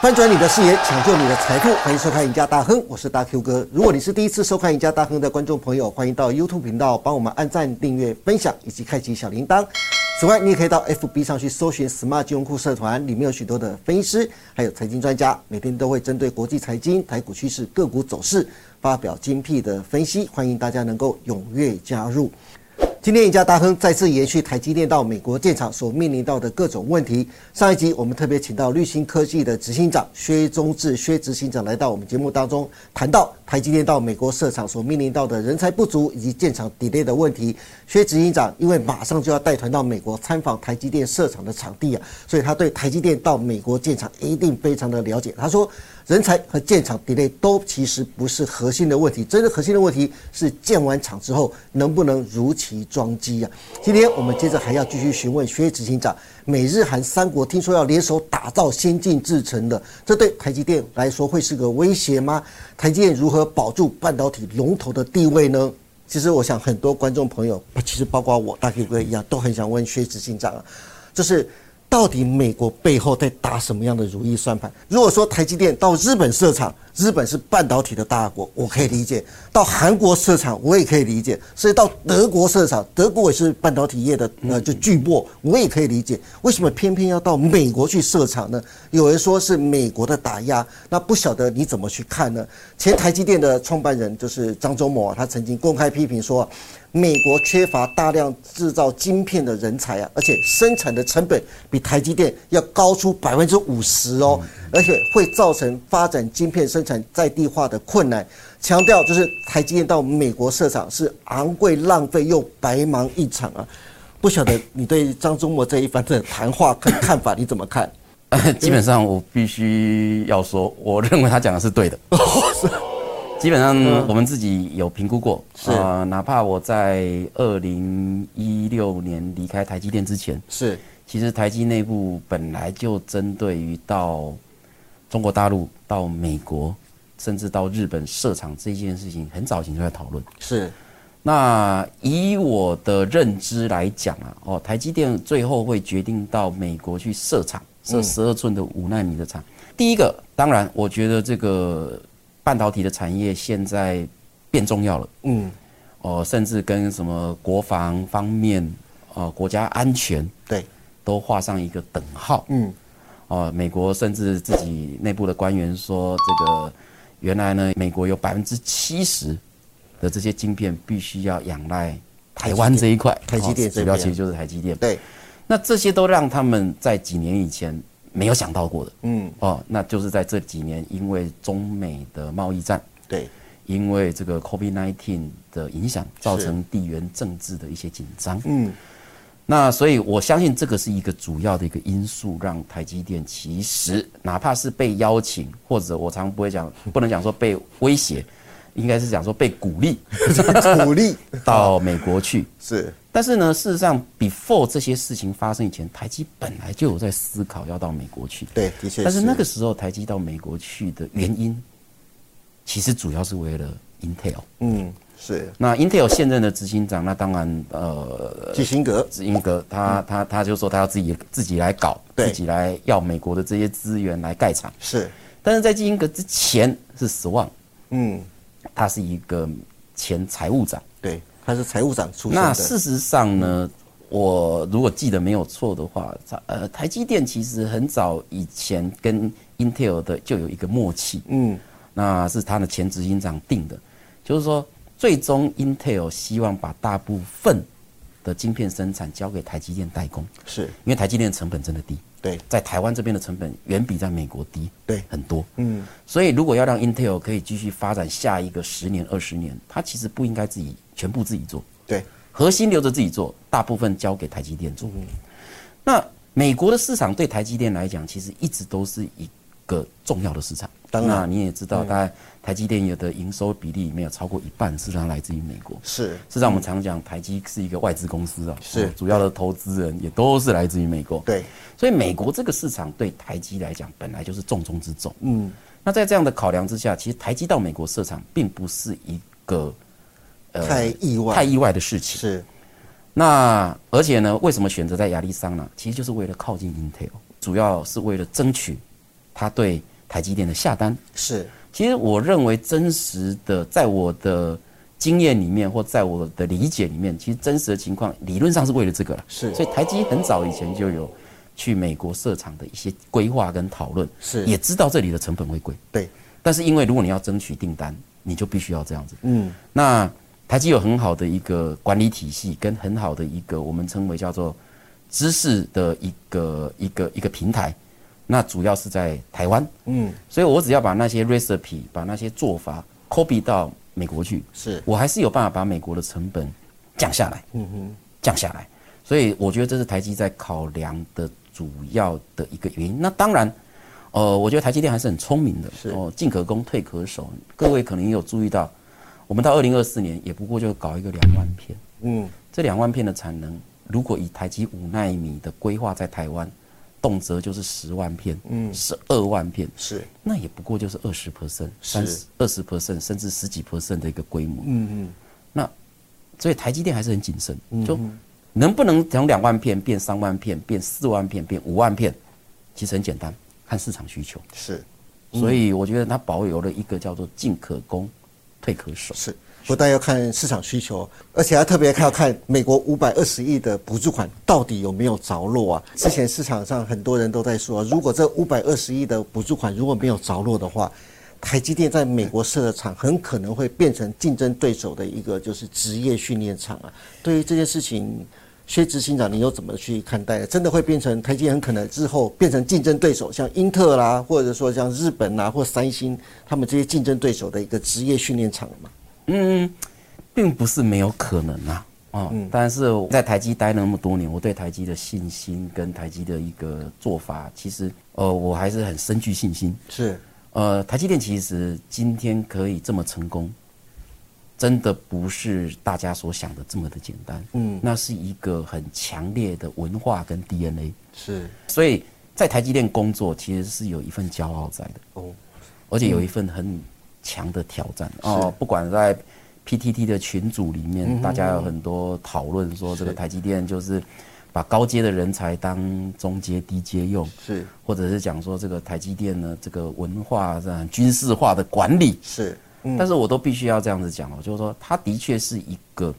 翻转你的视野，抢救你的财富，欢迎收看《赢家大亨》，我是大 Q 哥。如果你是第一次收看《赢家大亨》的观众朋友，欢迎到 YouTube 频道帮我们按赞、订阅、分享以及开启小铃铛。此外，你也可以到 FB 上去搜寻 “Smart 金融库社团”，里面有许多的分析师，还有财经专家，每天都会针对国际财经、台股趋势、个股走势发表精辟的分析，欢迎大家能够踊跃加入。今天一家大亨再次延续台积电到美国建厂所面临到的各种问题。上一集我们特别请到绿芯科技的执行长薛忠志薛执行长来到我们节目当中，谈到台积电到美国设厂所面临到的人才不足以及建厂 delay 的问题。薛执行长因为马上就要带团到美国参访台积电设厂的场地啊，所以他对台积电到美国建厂一定非常的了解。他说。人才和建厂 delay 都其实不是核心的问题，真正核心的问题是建完厂之后能不能如期装机啊？今天我们接着还要继续询问薛执行长，美日韩三国听说要联手打造先进制程的，这对台积电来说会是个威胁吗？台积电如何保住半导体龙头的地位呢？其实我想很多观众朋友，其实包括我大 Q 哥一样，都很想问薛执行长啊，就是。到底美国背后在打什么样的如意算盘？如果说台积电到日本设厂，日本是半导体的大国，我可以理解；到韩国设厂，我也可以理解；所以到德国设厂，德国也是半导体业的呃就巨擘，我也可以理解。为什么偏偏要到美国去设厂呢？有人说是美国的打压，那不晓得你怎么去看呢？前台积电的创办人就是张忠谋，他曾经公开批评说。美国缺乏大量制造晶片的人才啊，而且生产的成本比台积电要高出百分之五十哦，而且会造成发展晶片生产在地化的困难。强调就是台积电到美国设厂是昂贵、浪费又白忙一场啊！不晓得你对张忠谋这一番的谈话跟看法你怎么看？基本上我必须要说，我认为他讲的是对的。基本上我们自己有评估过，是啊，哪怕我在二零一六年离开台积电之前，是，其实台积内部本来就针对于到中国大陆、到美国，甚至到日本设厂这件事情，很早前就在讨论。是，那以我的认知来讲啊，哦，台积电最后会决定到美国去设厂，设十二寸的五纳米的厂。第一个，当然，我觉得这个。半导体的产业现在变重要了，嗯，哦，甚至跟什么国防方面，哦，国家安全，对，都画上一个等号，嗯，哦，美国甚至自己内部的官员说，这个原来呢，美国有百分之七十的这些晶片必须要仰赖台湾这一块，台积电主要其实就是台积电，对，那这些都让他们在几年以前。没有想到过的，嗯，哦，那就是在这几年，因为中美的贸易战，对，因为这个 COVID-19 的影响，造成地缘政治的一些紧张，嗯，那所以我相信这个是一个主要的一个因素，让台积电其实哪怕是被邀请，或者我常不会讲，不能讲说被威胁。应该是讲说被鼓励，鼓励到美国去 是，但是呢，事实上，before 这些事情发生以前，台积本来就有在思考要到美国去。对，的确。但是那个时候，台积到美国去的原因，其实主要是为了 Intel。嗯，是。那 Intel 现任的执行长，那当然，呃，基辛格，基辛格，他他他就说他要自己自己来搞，自己来要美国的这些资源来盖厂。是。但是在基辛格之前是失望。嗯。他是一个前财务长，对，他是财务长出身那事实上呢，我如果记得没有错的话，呃，台积电其实很早以前跟 Intel 的就有一个默契，嗯，那是他的前执行长定的，就是说，最终 Intel 希望把大部分的晶片生产交给台积电代工，是因为台积电的成本真的低。对，在台湾这边的成本远比在美国低，对很多。嗯，所以如果要让 Intel 可以继续发展下一个十年、二十年，它其实不应该自己全部自己做。对，核心留着自己做，大部分交给台积电做。那美国的市场对台积电来讲，其实一直都是一个重要的市场。当然，你也知道，大概台积电有的营收比例里面有超过一半事实上来自于美国。是，事实上我们常讲台积是一个外资公司啊，是主要的投资人也都是来自于美国。对，所以美国这个市场对台积来讲本来就是重中之重。嗯，那在这样的考量之下，其实台积到美国市场并不是一个呃太意外太意外的事情。是，那而且呢，为什么选择在亚利桑那？其实就是为了靠近 Intel，主要是为了争取。他对台积电的下单。是，其实我认为真实的，在我的经验里面或在我的理解里面，其实真实的情况理论上是为了这个了。是所以台积很早以前就有去美国设厂的一些规划跟讨论，是也知道这里的成本会贵。对，但是因为如果你要争取订单，你就必须要这样子。嗯，那台积有很好的一个管理体系，跟很好的一个我们称为叫做知识的一个一个一个平台。那主要是在台湾，嗯，所以我只要把那些 recipe，把那些做法 copy 到美国去，是，我还是有办法把美国的成本降下来，嗯哼，降下来。所以我觉得这是台积在考量的主要的一个原因。那当然，呃，我觉得台积电还是很聪明的，是。哦，进可攻，退可守。各位可能也有注意到，我们到二零二四年也不过就搞一个两万片，嗯，这两万片的产能，如果以台积五纳米的规划在台湾，动辄就是十万片，嗯。十二万片，是，那也不过就是二十 percent、三十、二十 percent 甚至十几 percent 的一个规模。嗯嗯，那所以台积电还是很谨慎，就能不能从两万片变三万片，变四万片，变五万片，其实很简单，看市场需求。是。所以我觉得它保有了一个叫做进可攻，退可守。是，不但要看市场需求，而且还特别要看美国五百二十亿的补助款到底有没有着落啊？之前市场上很多人都在说，如果这五百二十亿的补助款如果没有着落的话，台积电在美国设的厂很可能会变成竞争对手的一个就是职业训练场啊。对于这件事情，薛执行长，你又怎么去看待？真的会变成台积电很可能之后变成竞争对手，像英特尔啦，或者说像日本啦或三星他们这些竞争对手的一个职业训练场嘛？嗯，并不是没有可能啊。哦，但是我在台积待了那么多年，我对台积的信心跟台积的一个做法，其实呃，我还是很深具信心。是，呃，台积电其实今天可以这么成功，真的不是大家所想的这么的简单。嗯。那是一个很强烈的文化跟 DNA，是，所以在台积电工作其实是有一份骄傲在的，哦，而且有一份很强的挑战、哦。不管在 PTT 的群组里面，大家有很多讨论说，这个台积电就是把高阶的人才当中阶、低阶用。是。或者是讲说这个台积电呢，这个文化这样军事化的管理，是，嗯。但是我都必须要这样子讲哦，就是说它的确是一个，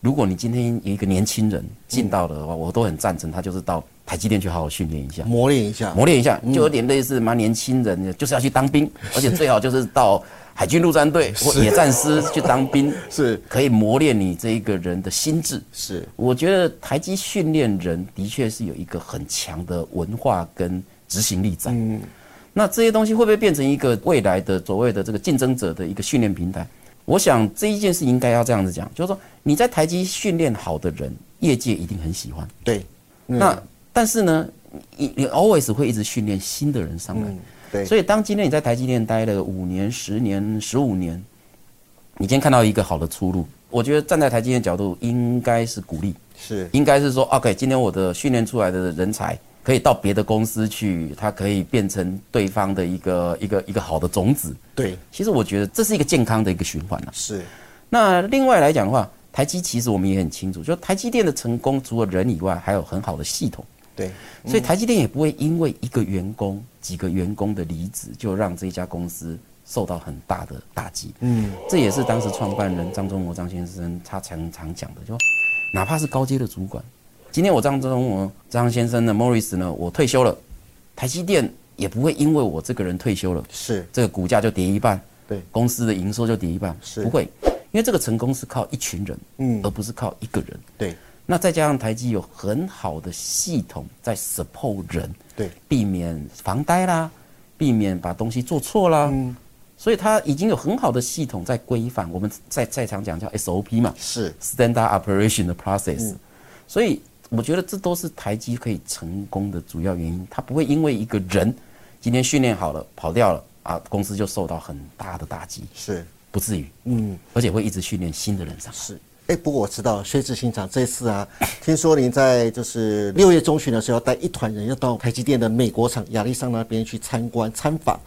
如果你今天有一个年轻人进到的话，我都很赞成他就是到台积电去好好训练一下，磨练一下，磨练一下，就有点类似蛮年轻人就是要去当兵，而且最好就是到海军陆战队或野战师去当兵，是可以磨练你这一个人的心智。是，我觉得台积训练人的确是有一个很强的文化跟执行力在。嗯，那这些东西会不会变成一个未来的所谓的这个竞争者的一个训练平台？我想这一件事应该要这样子讲，就是说你在台积训练好的人，业界一定很喜欢。对，嗯那但是呢，你你 always 会一直训练新的人上来。嗯，对，所以当今天你在台积电待了五年、十年、十五年，你今天看到一个好的出路，我觉得站在台积电角度，应该是鼓励。是应该是说，OK，今天我的训练出来的人才可以到别的公司去，他可以变成对方的一个一个一个好的种子。对，其实我觉得这是一个健康的一个循环啊。是那另外来讲的话，台积其实我们也很清楚，就台积电的成功，除了人以外，还有很好的系统。对，所以台积电也不会因为一个员工、几个员工的离职，就让这家公司受到很大的打击。嗯，这也是当时创办人张忠谋张先生他常常讲的，就说哪怕是高阶的主管，今天我张忠谋张先生呢 Morris 呢，我退休了，台积电也不会因为我这个人退休了，是。这个股价就跌一半，对，公司的营收就跌一半，是。不会，因为这个成功是靠一群人，嗯。而不是靠一个人。对，那再加上台积有很好的系统在 support 人，对，避免防呆啦，避免把东西做错啦，嗯，所以它已经有很好的系统在规范。我们在在场讲叫 SOP 嘛是，Standard Operation 的 Process、嗯所以我觉得这都是台积可以成功的主要原因。它不会因为一个人今天训练好了跑掉了啊，公司就受到很大的打击，是，不至于，嗯。而且会一直训练新的人上来。是，哎，不过我知道薛志新长这次啊，听说您在就是六月中旬的时候，带一团人要到台积电的美国厂亚利桑那边去参观参访，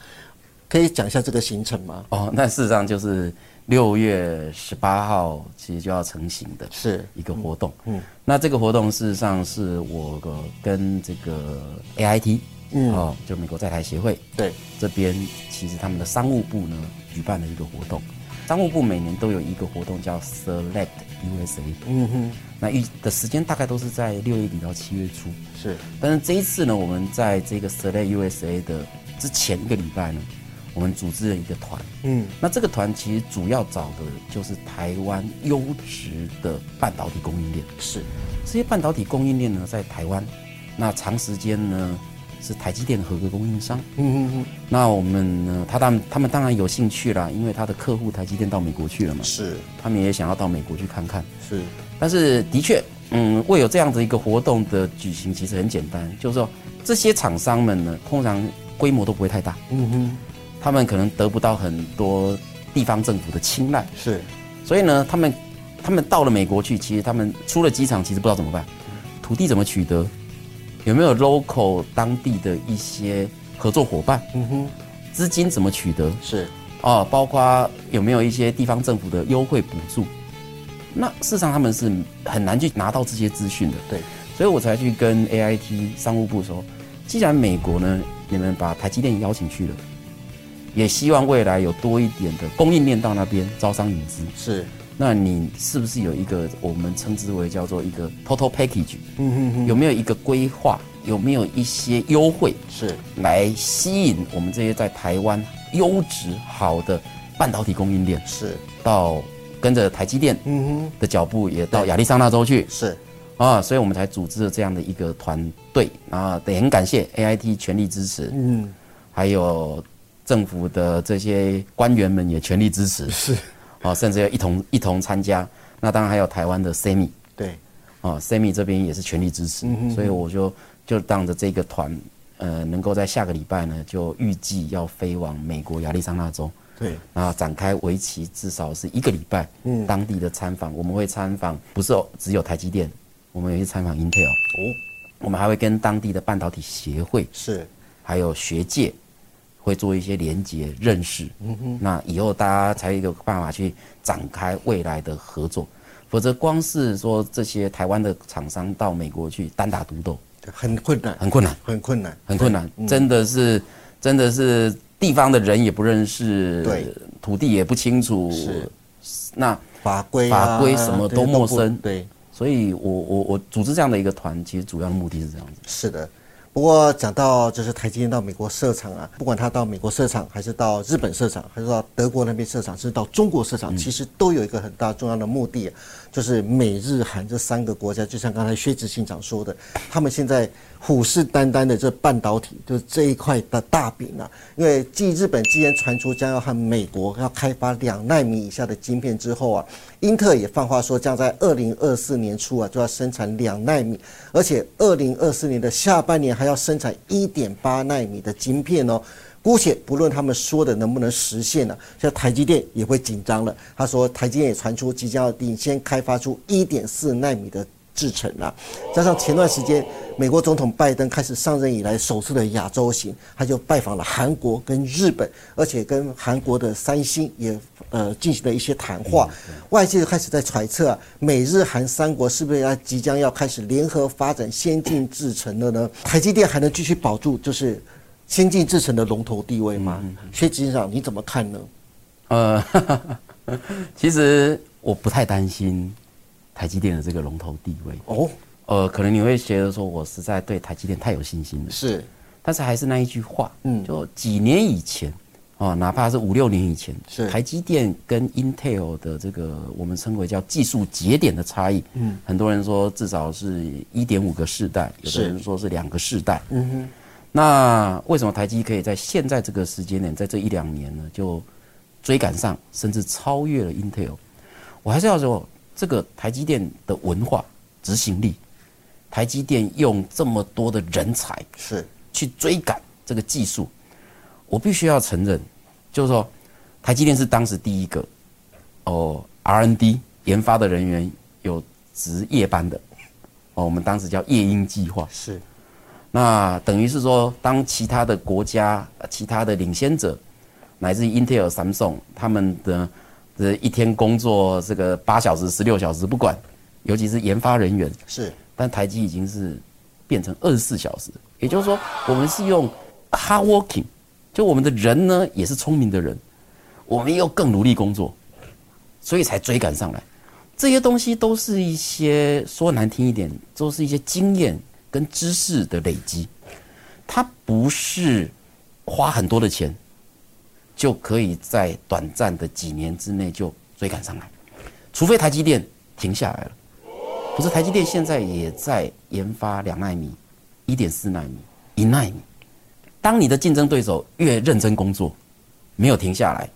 可以讲一下这个行程吗？哦，那事实上就是六月十八号，其实就要成型的是一个活动。嗯那这个活动事实上是我跟这个 AIT 嗯，哦，就美国在台协会，对，这边其实他们的商务部呢举办了一个活动，商务部每年都有一个活动叫 Select USA，嗯哼，那预的时间大概都是在六月底到七月初，是，但是这一次呢，我们在这个 Select USA 的之前一个礼拜呢。我们组织了一个团，嗯，那这个团其实主要找的就是台湾优质的半导体供应链。是，这些半导体供应链呢，在台湾，那长时间呢是台积电的合格供应商。嗯嗯嗯。那我们呢，他当他们当然有兴趣啦，因为他的客户台积电到美国去了嘛。是。他们也想要到美国去看看。是。但是的确，嗯，会有这样的一个活动的举行，其实很简单，就是说这些厂商们呢，通常规模都不会太大。嗯哼。他们可能得不到很多地方政府的青睐，是，所以呢，他们他们到了美国去，其实他们出了机场，其实不知道怎么办，土地怎么取得，有没有 local 当地的一些合作伙伴，嗯哼，资金怎么取得，是，哦，包括有没有一些地方政府的优惠补助，那事实上他们是很难去拿到这些资讯的，对，所以我才去跟 A I T 商务部说，既然美国呢，你们把台积电邀请去了。也希望未来有多一点的供应链到那边招商引资。是，那你是不是有一个我们称之为叫做一个 total package？嗯哼哼，有没有一个规划？有没有一些优惠？是，来吸引我们这些在台湾优质好的半导体供应链？是，到跟着台积电嗯哼的脚步，也到亚利桑那州去？是，啊，所以我们才组织了这样的一个团队。然后也很感谢 A I T 全力支持。嗯，还有。政府的这些官员们也全力支持，是，啊，甚至要一同一同参加。那当然还有台湾的 Semi，对，啊，Semi 这边也是全力支持。所以我就就当着这个团，呃，能够在下个礼拜呢，就预计要飞往美国亚利桑那州，对，然后展开为期至少是一个礼拜，嗯，当地的参访，我们会参访，不是只有台积电，我们也去参访 Intel，哦，我们还会跟当地的半导体协会是，还有学界。会做一些连接认识，嗯哼，那以后大家才有办法去展开未来的合作，否则光是说这些台湾的厂商到美国去单打独斗，很困难，很困难，很困难，很困难，真的是，真的是地方的人也不认识，对，土地也不清楚，是，那法规法规什么都陌生，对，所以我我我组织这样的一个团，其实主要的目的是这样子，是的。不过讲到就是台积电到美国设厂啊，不管它到美国设厂，还是到日本设厂，还是到德国那边设厂，甚至到中国设厂，其实都有一个很大重要的目的，就是美日韩这三个国家，就像刚才薛执行长说的，他们现在。虎视眈眈的这半导体就是这一块的大饼啊！因为继日本之前传出将要和美国要开发两纳米以下的晶片之后啊，英特尔也放话说将在二零二四年初啊就要生产两纳米，而且二零二四年的下半年还要生产一点八纳米的晶片哦。姑且不论他们说的能不能实现呢，像台积电也会紧张了。他说台积电也传出即将要领先开发出一点四纳米的。制程了，加上前段时间美国总统拜登开始上任以来首次的亚洲行，他就拜访了韩国跟日本，而且跟韩国的三星也呃进行了一些谈话。外界开始在揣测啊，美日韩三国是不是要即将要开始联合发展先进制程了呢？台积电还能继续保住就是先进制程的龙头地位吗？薛局长你怎么看呢？呃，其实我不太担心。台积电的这个龙头地位哦，呃，可能你会觉得说，我实在对台积电太有信心了。是，但是还是那一句话，嗯，就几年以前，哦，哪怕是五六年以前，是台积电跟 Intel 的这个我们称为叫技术节点的差异，嗯，很多人说至少是一点五个世代，有的人说是两个世代，嗯哼。那为什么台积可以在现在这个时间点，在这一两年呢，就追赶上，甚至超越了 Intel？我还是要说。这个台积电的文化执行力，台积电用这么多的人才是去追赶这个技术，我必须要承认，就是说，台积电是当时第一个哦，R&D 研发的人员有值夜班的哦，我们当时叫夜鹰计划是，那等于是说，当其他的国家、其他的领先者，乃至 Intel、Samsung 他们的。这一天工作这个八小时、十六小时不管，尤其是研发人员是，但台积已经是变成二十四小时，也就是说，我们是用 hard working，就我们的人呢也是聪明的人，我们又更努力工作，所以才追赶上来。这些东西都是一些说难听一点，都是一些经验跟知识的累积，它不是花很多的钱就可以在短暂的几年之内就追赶上来，除非台积电停下来了。不是台积电现在也在研发两纳米、一点四纳米、一纳米。当你的竞争对手越认真工作，没有停下来，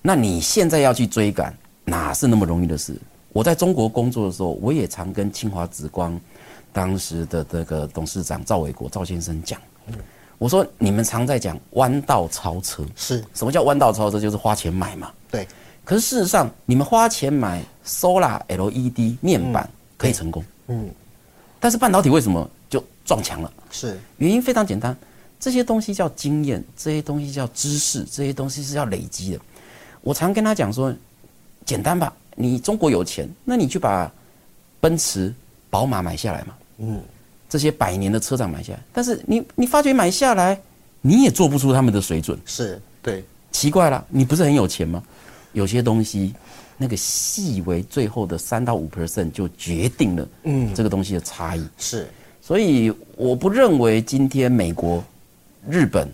那你现在要去追赶，哪是那么容易的事？我在中国工作的时候，我也常跟清华紫光当时的这个董事长赵伟国赵先生讲，我说你们常在讲弯道超车，是。什么叫弯道超车？就是花钱买嘛。对，可是事实上，你们花钱买 Solar LED 面板可以成功，嗯，但是半导体为什么就撞墙了？是。原因非常简单，这些东西叫经验，这些东西叫知识，这些东西是要累积的。我常跟他讲说，简单吧，你中国有钱，那你去把奔驰、宝马买下来嘛，嗯，这些百年的车厂买下来。但是你你发觉买下来，你也做不出他们的水准，是，对，奇怪了，你不是很有钱吗？有些东西，那个细微最后的三到五 percent 就决定了，嗯这个东西的差异。是，所以我不认为今天美国、日本、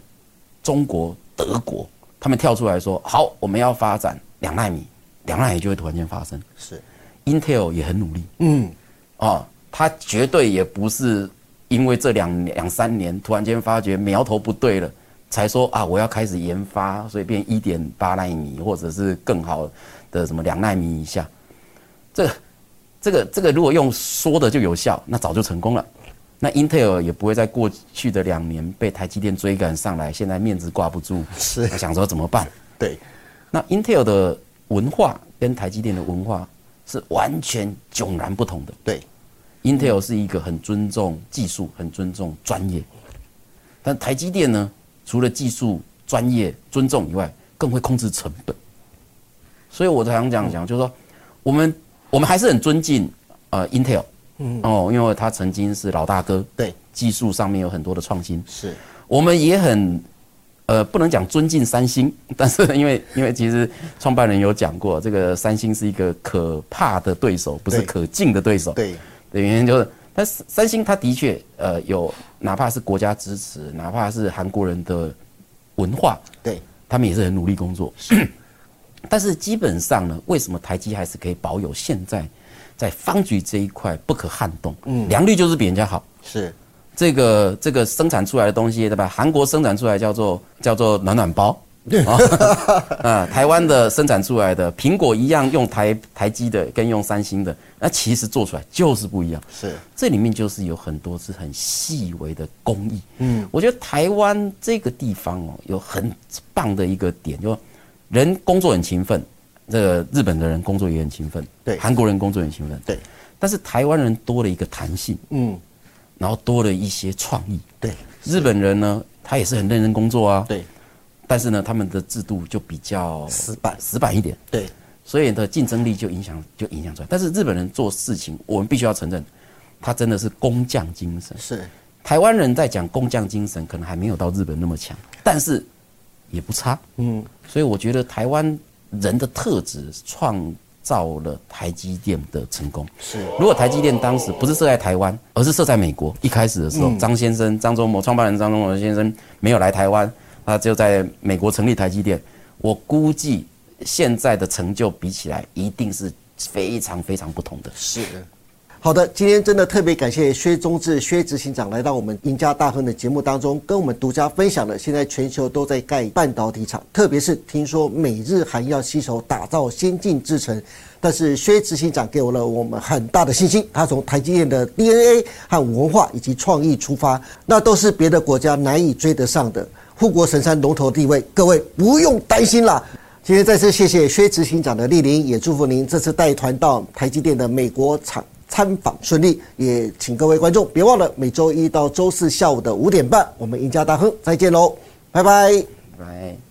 中国、德国他们跳出来说好，我们要发展两纳米，两纳米就会突然间发生。是，Intel 也很努力嗯，啊，它绝对也不是因为这两两三年突然间发觉苗头不对了，才说啊我要开始研发，所以变一点八纳米或者是更好的什么两纳米以下。这个这个这个如果用说的就有效，那早就成功了。那 Intel 也不会在过去的两年被台积电追赶上来，现在面子挂不住，是想说怎么办？对，那 Intel 的文化跟台积电的文化是完全迥然不同的。对，Intel 是一个很尊重技术、很尊重专业，但台积电呢，除了技术、专业、尊重以外，更会控制成本。所以我常讲讲，就是说，我们我们还是很尊敬呃 Intel，嗯。哦，因为他曾经是老大哥，对，技术上面有很多的创新。是，我们也很呃不能讲尊敬三星，但是因为因为其实创办人有讲过，这个三星是一个可怕的对手，不是可敬的对手。对，的原因就是，但是三星它的确呃有，哪怕是国家支持，哪怕是韩国人的文化，对，他们也是很努力工作。但是基本上呢，为什么台积还是可以保有现在在方局这一块不可撼动？嗯，良率就是比人家好。是，这个这个生产出来的东西，对吧？韩国生产出来叫做叫做暖暖包，啊，啊，台湾的生产出来的苹果一样用台台积的跟用三星的，那其实做出来就是不一样。是，这里面就是有很多是很细微的工艺。嗯，我觉得台湾这个地方哦，有很棒的一个点，就人工作很勤奋，这个日本的人工作也很勤奋，对。韩国人工作很勤奋，对，但是台湾人多了一个弹性，嗯，然后多了一些创意。对，日本人呢，他也是很认真工作啊，对，但是呢，他们的制度就比较死板死板一点，对，所以的竞争力就影响就影响出来。但是日本人做事情，我们必须要承认，他真的是工匠精神。是，台湾人在讲工匠精神，可能还没有到日本那么强，但是也不差。嗯，所以我觉得台湾人的特质创造了台积电的成功。是，如果台积电当时不是设在台湾，而是设在美国，一开始的时候，张先生张忠谋创办人张忠谋先生没有来台湾，他就在美国成立台积电。我估计现在的成就比起来，一定是非常非常不同的。是。好的，今天真的特别感谢薛中志薛执行长来到我们赢家大亨的节目当中，跟我们独家分享了现在全球都在盖半导体厂，特别是听说美日韩要携手打造先进制程，但是薛执行长给我了我们很大的信心，他从台积电的 DNA 和文化以及创意出发，那都是别的国家难以追得上的护国神山龙头地位，各位不用担心啦。今天再次谢谢薛执行长的莅临，也祝福您这次带团到台积电的美国厂参访顺利。也请各位观众别忘了每周一到周四下午的五点半，我们赢家大亨再见喽，拜拜。拜。